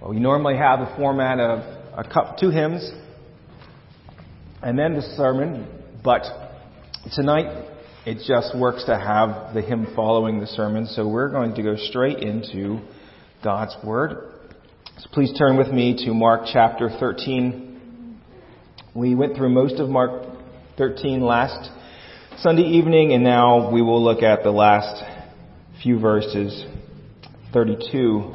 Well, we normally have the format of a cup, two hymns and then the sermon, but tonight it just works to have the hymn following the sermon, so we're going to go straight into God's Word. So please turn with me to Mark chapter 13. We went through most of Mark 13 last Sunday evening, and now we will look at the last few verses, 32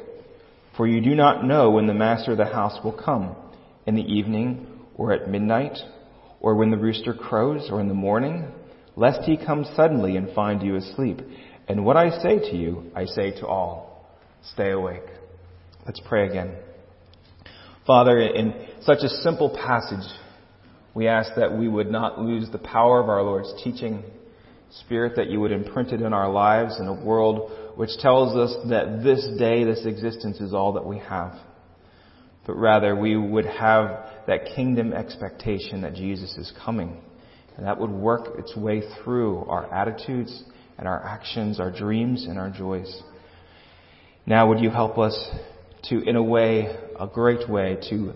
for you do not know when the master of the house will come, in the evening, or at midnight, or when the rooster crows, or in the morning, lest he come suddenly and find you asleep. And what I say to you, I say to all, stay awake. Let's pray again. Father, in such a simple passage, we ask that we would not lose the power of our Lord's teaching. Spirit, that you would imprint it in our lives in a world which tells us that this day, this existence is all that we have. But rather, we would have that kingdom expectation that Jesus is coming. And that would work its way through our attitudes and our actions, our dreams and our joys. Now would you help us to, in a way, a great way, to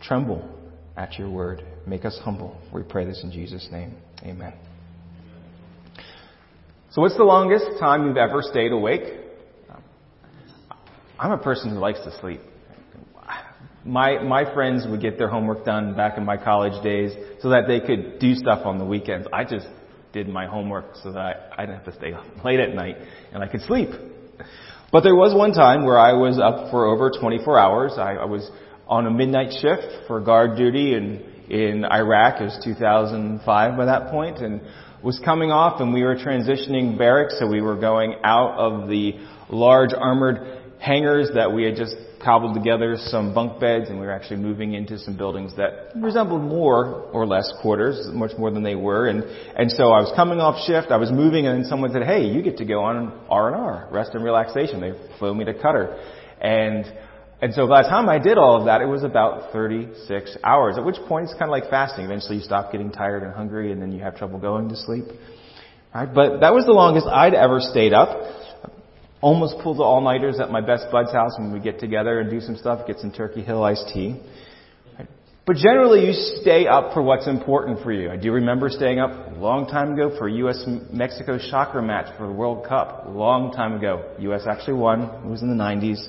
tremble at your word. Make us humble. We pray this in Jesus' name. Amen. So what's the longest time you've ever stayed awake? I'm a person who likes to sleep. My, my friends would get their homework done back in my college days so that they could do stuff on the weekends. I just did my homework so that I didn't have to stay late at night and I could sleep. But there was one time where I was up for over 24 hours. I, I was on a midnight shift for guard duty in, in Iraq. It was 2005 by that point and was coming off and we were transitioning barracks. So we were going out of the large armored hangars that we had just cobbled together some bunk beds and we were actually moving into some buildings that resembled more or less quarters, much more than they were. And, and so I was coming off shift, I was moving and someone said, hey, you get to go on R&R, rest and relaxation. They flew me to Qatar. And, and so by the time I did all of that, it was about 36 hours, at which point it's kind of like fasting. Eventually you stop getting tired and hungry and then you have trouble going to sleep. Right? But that was the longest I'd ever stayed up almost pull the all-nighters at my best bud's house when we get together and do some stuff, get some Turkey Hill iced tea. But generally you stay up for what's important for you. I do remember staying up a long time ago for a U.S.-Mexico soccer match for the World Cup. Long time ago. U.S. actually won. It was in the 90s.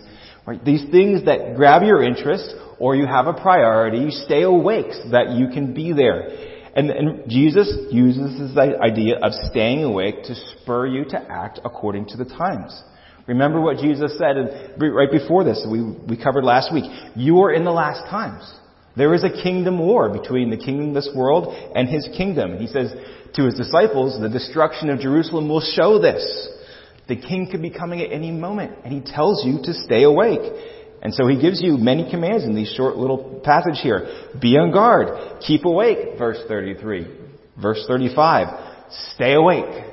Right? These things that grab your interest or you have a priority, you stay awake so that you can be there. And, and, Jesus uses this idea of staying awake to spur you to act according to the times. Remember what Jesus said right before this, we, we covered last week. You are in the last times. There is a kingdom war between the kingdom of this world and his kingdom. He says to his disciples, the destruction of Jerusalem will show this. The king could be coming at any moment, and he tells you to stay awake. And so he gives you many commands in these short little passage here. Be on guard. Keep awake, verse 33. Verse 35. Stay awake.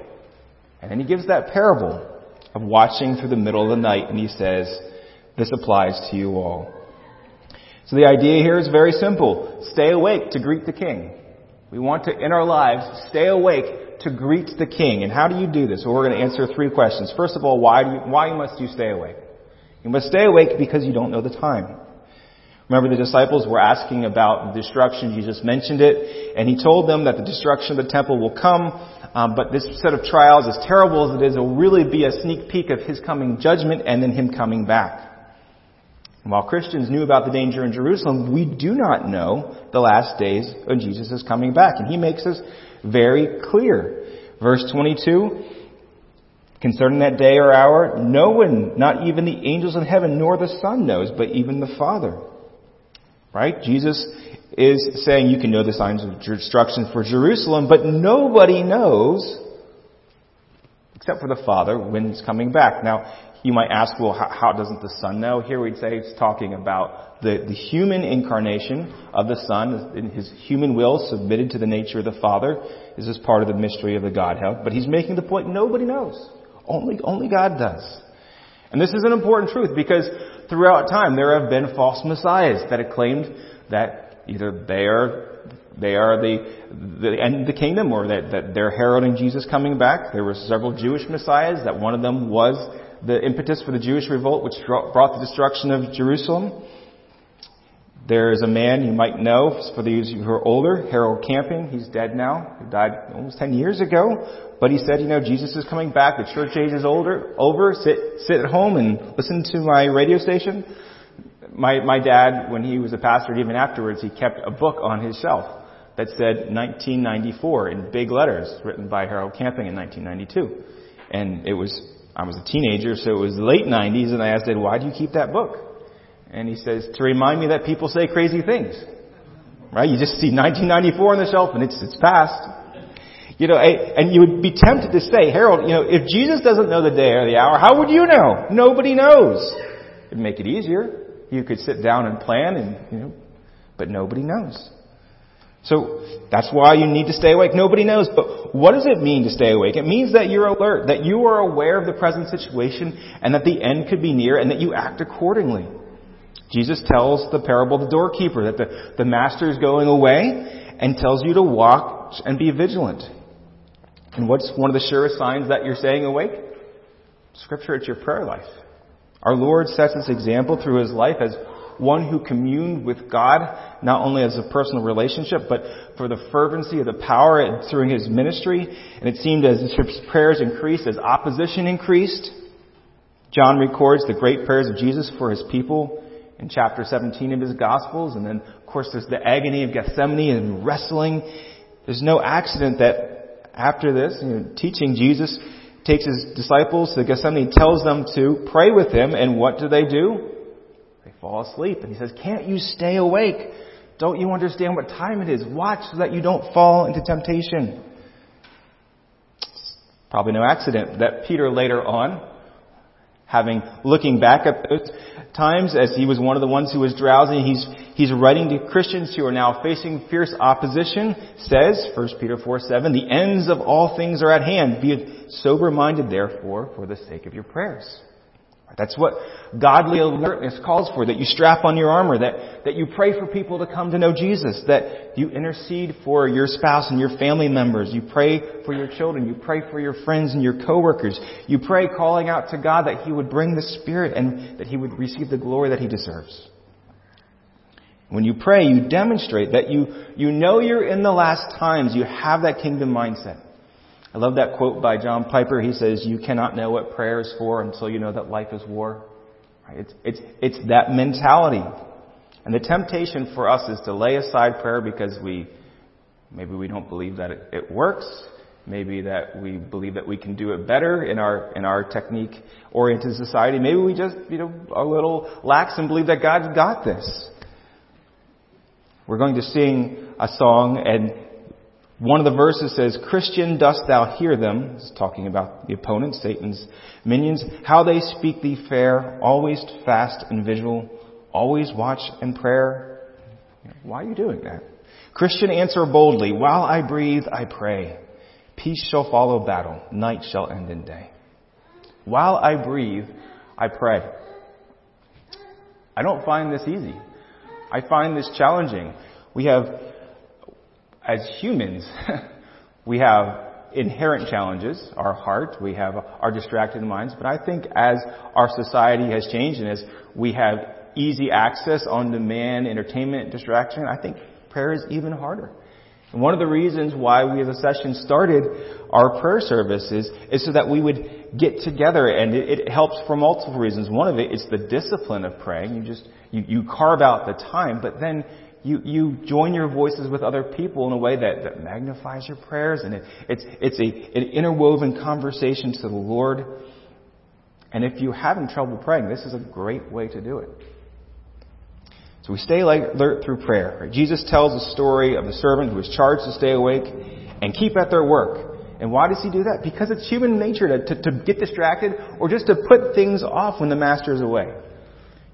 And then he gives that parable of watching through the middle of the night, and he says, this applies to you all. So the idea here is very simple. Stay awake to greet the king. We want to, in our lives, stay awake to greet the king. And how do you do this? Well, we're going to answer three questions. First of all, why, do you, why must you stay awake? You must stay awake because you don't know the time. Remember the disciples were asking about the destruction. Jesus mentioned it, and he told them that the destruction of the temple will come, um, but this set of trials, as terrible as it is, will really be a sneak peek of his coming judgment and then him coming back. And while Christians knew about the danger in Jerusalem, we do not know the last days when Jesus is coming back, and he makes this very clear. Verse 22, Concerning that day or hour, no one, not even the angels in heaven, nor the Son knows, but even the Father. Right? Jesus is saying you can know the signs of destruction for Jerusalem, but nobody knows, except for the Father, when He's coming back. Now, you might ask, well, how, how doesn't the Son know? Here we'd say it's talking about the, the human incarnation of the Son, in his human will submitted to the nature of the Father. This is part of the mystery of the Godhead. But he's making the point nobody knows. Only, only God does. And this is an important truth because throughout time there have been false messiahs that have claimed that either they are they are the, the end of the kingdom or that, that they're heralding Jesus coming back. There were several Jewish messiahs that one of them was the impetus for the Jewish revolt which brought the destruction of Jerusalem. There is a man you might know, for those who are older, Harold Camping. He's dead now. He died almost 10 years ago. But he said, you know, Jesus is coming back. The church age is older, over. Sit, sit at home and listen to my radio station. My, my dad, when he was a pastor, even afterwards, he kept a book on his shelf that said 1994 in big letters, written by Harold Camping in 1992. And it was, I was a teenager, so it was late 90s, and I asked him, why do you keep that book? And he says, to remind me that people say crazy things. Right? You just see 1994 on the shelf and it's, it's past. You know, and you would be tempted to say, Harold, you know, if Jesus doesn't know the day or the hour, how would you know? Nobody knows. It'd make it easier. You could sit down and plan and, you know, but nobody knows. So that's why you need to stay awake. Nobody knows. But what does it mean to stay awake? It means that you're alert, that you are aware of the present situation and that the end could be near and that you act accordingly. Jesus tells the parable of the doorkeeper that the, the master is going away and tells you to watch and be vigilant. And what's one of the surest signs that you're staying awake? Scripture, it's your prayer life. Our Lord sets this example through his life as one who communed with God, not only as a personal relationship, but for the fervency of the power through his ministry. And it seemed as his prayers increased, as opposition increased. John records the great prayers of Jesus for his people in chapter 17 of his Gospels. And then, of course, there's the agony of Gethsemane and wrestling. There's no accident that after this, you know, teaching Jesus takes his disciples to Gethsemane, tells them to pray with him, and what do they do? Fall asleep. And he says, can't you stay awake? Don't you understand what time it is? Watch so that you don't fall into temptation. It's probably no accident that Peter later on having looking back at those times as he was one of the ones who was drowsy he's he's writing to christians who are now facing fierce opposition says 1 peter 4 7 the ends of all things are at hand be sober minded therefore for the sake of your prayers that's what godly alertness calls for, that you strap on your armor, that, that you pray for people to come to know Jesus, that you intercede for your spouse and your family members, you pray for your children, you pray for your friends and your coworkers, you pray calling out to God that He would bring the Spirit and that He would receive the glory that He deserves. When you pray, you demonstrate that you, you know you're in the last times, you have that kingdom mindset. I love that quote by John Piper. He says, You cannot know what prayer is for until you know that life is war. It's, it's, it's that mentality. And the temptation for us is to lay aside prayer because we, maybe we don't believe that it, it works. Maybe that we believe that we can do it better in our, in our technique oriented society. Maybe we just, you know, a little lax and believe that God's got this. We're going to sing a song and one of the verses says, Christian, dost thou hear them? It's talking about the opponent, Satan's minions. How they speak thee fair, always fast and vigil, always watch and prayer. Why are you doing that? Christian, answer boldly, while I breathe, I pray. Peace shall follow battle, night shall end in day. While I breathe, I pray. I don't find this easy. I find this challenging. We have as humans, we have inherent challenges, our heart, we have our distracted minds, but I think as our society has changed and as we have easy access on demand entertainment distraction, I think prayer is even harder. And one of the reasons why we as a session started our prayer services is so that we would get together and it, it helps for multiple reasons. One of it is the discipline of praying. You just, you, you carve out the time, but then you, you join your voices with other people in a way that, that magnifies your prayers and it, it's, it's a, an interwoven conversation to the Lord. And if you're having trouble praying, this is a great way to do it. So we stay alert through prayer. Jesus tells the story of the servant who was charged to stay awake and keep at their work. And why does he do that? Because it's human nature to, to, to get distracted or just to put things off when the master is away.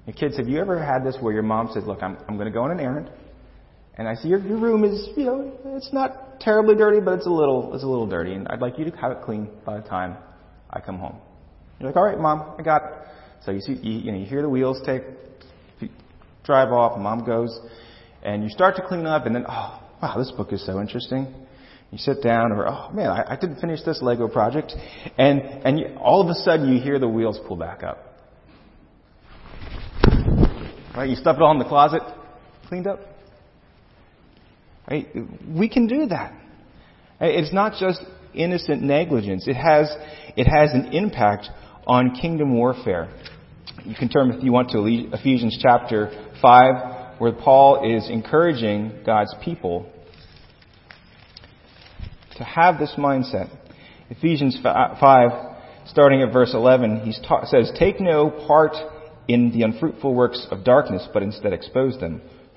And kids, have you ever had this where your mom says, look, I'm, I'm going to go on an errand and I see your, your room is, you know, it's not terribly dirty, but it's a little, it's a little dirty and I'd like you to have it clean by the time I come home. You're like, all right, mom, I got it. So you see, you, you know, you hear the wheels take, drive off, mom goes, and you start to clean up and then, oh, wow, this book is so interesting. You sit down, or oh man, I, I didn't finish this Lego project, and and you, all of a sudden you hear the wheels pull back up. Right? You stuff it all in the closet, cleaned up. Right? We can do that. It's not just innocent negligence. It has it has an impact on kingdom warfare. You can turn, if you want, to Ephesians chapter 5, where Paul is encouraging God's people to have this mindset. Ephesians 5, starting at verse 11, he says, Take no part in the unfruitful works of darkness, but instead expose them.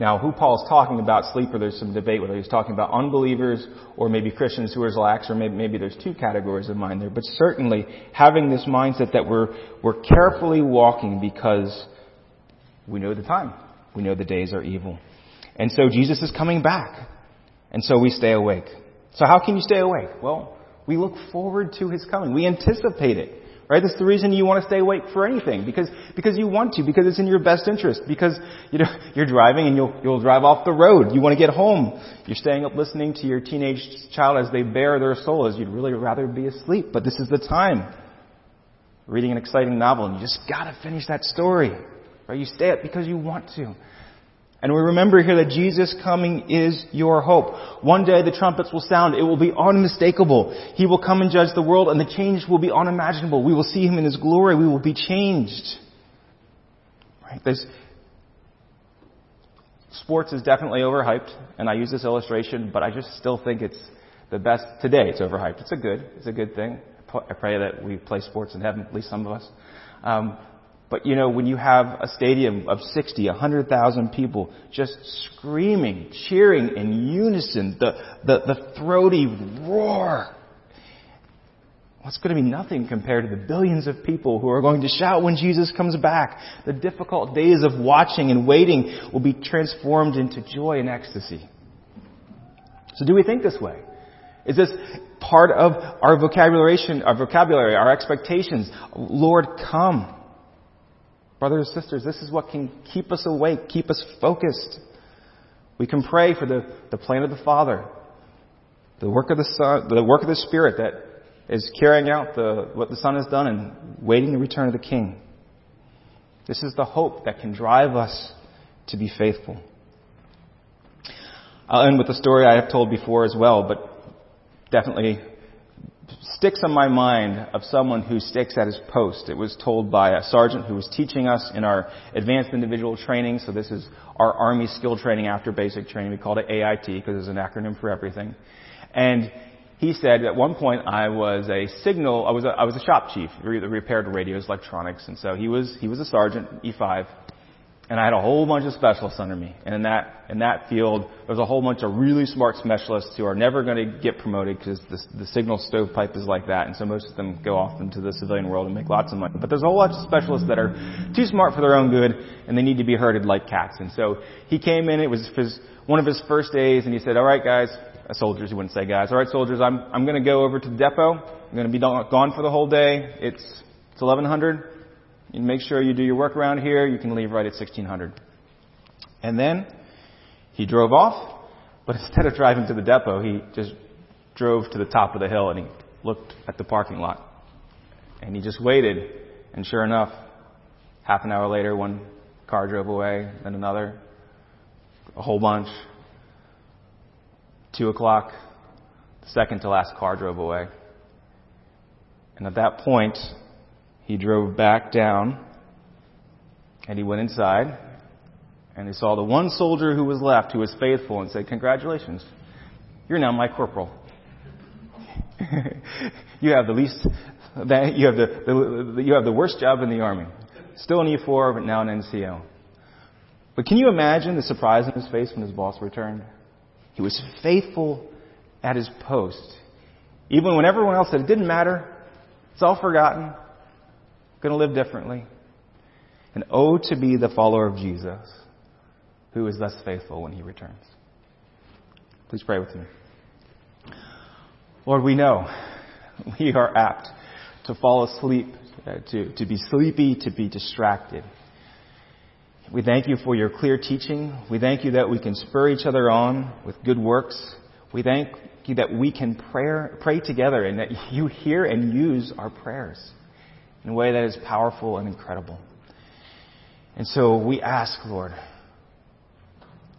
Now, who Paul's talking about sleeper, there's some debate whether he's talking about unbelievers or maybe Christians who are lax, or maybe, maybe there's two categories of mind there. But certainly, having this mindset that we're, we're carefully walking because we know the time. We know the days are evil. And so Jesus is coming back. And so we stay awake. So how can you stay awake? Well, we look forward to his coming. We anticipate it. Right? That's the reason you want to stay awake for anything. Because, because you want to. Because it's in your best interest. Because, you know, you're driving and you'll, you'll drive off the road. You want to get home. You're staying up listening to your teenage child as they bare their soul as you'd really rather be asleep. But this is the time. Reading an exciting novel and you just gotta finish that story. Right? You stay up because you want to. And we remember here that Jesus coming is your hope. One day the trumpets will sound. It will be unmistakable. He will come and judge the world and the change will be unimaginable. We will see Him in His glory. We will be changed. Right? There's, sports is definitely overhyped, and I use this illustration, but I just still think it's the best today. It's overhyped. It's a good, it's a good thing. I pray that we play sports in heaven, at least some of us. Um, but you know, when you have a stadium of 60, 100,000 people just screaming, cheering in unison, the, the, the throaty roar, well, going to be nothing compared to the billions of people who are going to shout when Jesus comes back. The difficult days of watching and waiting will be transformed into joy and ecstasy. So do we think this way? Is this part of our vocabulary, our vocabulary, our expectations? Lord, come. Brothers and sisters, this is what can keep us awake, keep us focused. We can pray for the, the plan of the Father, the work of the Son, the work of the Spirit that is carrying out the, what the Son has done and waiting the return of the King. This is the hope that can drive us to be faithful. I'll end with a story I have told before as well, but definitely sticks on my mind of someone who sticks at his post. It was told by a sergeant who was teaching us in our advanced individual training. So this is our Army skill training after basic training. We called it AIT because it's an acronym for everything. And he said at one point I was a signal, I was a, I was a shop chief, repaired radios, electronics, and so he was, he was a sergeant, E5, and I had a whole bunch of specialists under me. And in that, in that field, there's a whole bunch of really smart specialists who are never going to get promoted because the, the signal stovepipe is like that. And so most of them go off into the civilian world and make lots of money. But there's a whole lot of specialists that are too smart for their own good and they need to be herded like cats. And so he came in, it was his, one of his first days and he said, alright guys, uh, soldiers, he wouldn't say guys, alright soldiers, I'm, I'm going to go over to the depot. I'm going to be gone for the whole day. It's, it's 1100. You make sure you do your work around here. You can leave right at 1600. And then he drove off, but instead of driving to the depot, he just drove to the top of the hill and he looked at the parking lot. And he just waited. And sure enough, half an hour later, one car drove away, then another, a whole bunch. Two o'clock, the second to last car drove away. And at that point, he drove back down And he went inside, and he saw the one soldier who was left, who was faithful, and said, Congratulations, you're now my corporal. you have the least, you have the, the, you have the worst job in the army. Still an E4, but now an NCO. But can you imagine the surprise on his face when his boss returned? He was faithful at his post. Even when everyone else said it didn't matter, it's all forgotten, going to live differently. And oh, to be the follower of Jesus who is thus faithful when he returns. Please pray with me. Lord, we know we are apt to fall asleep, uh, to, to be sleepy, to be distracted. We thank you for your clear teaching. We thank you that we can spur each other on with good works. We thank you that we can pray, pray together and that you hear and use our prayers in a way that is powerful and incredible. And so we ask, Lord,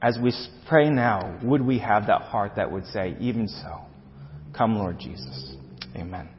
as we pray now, would we have that heart that would say, even so, come Lord Jesus. Amen.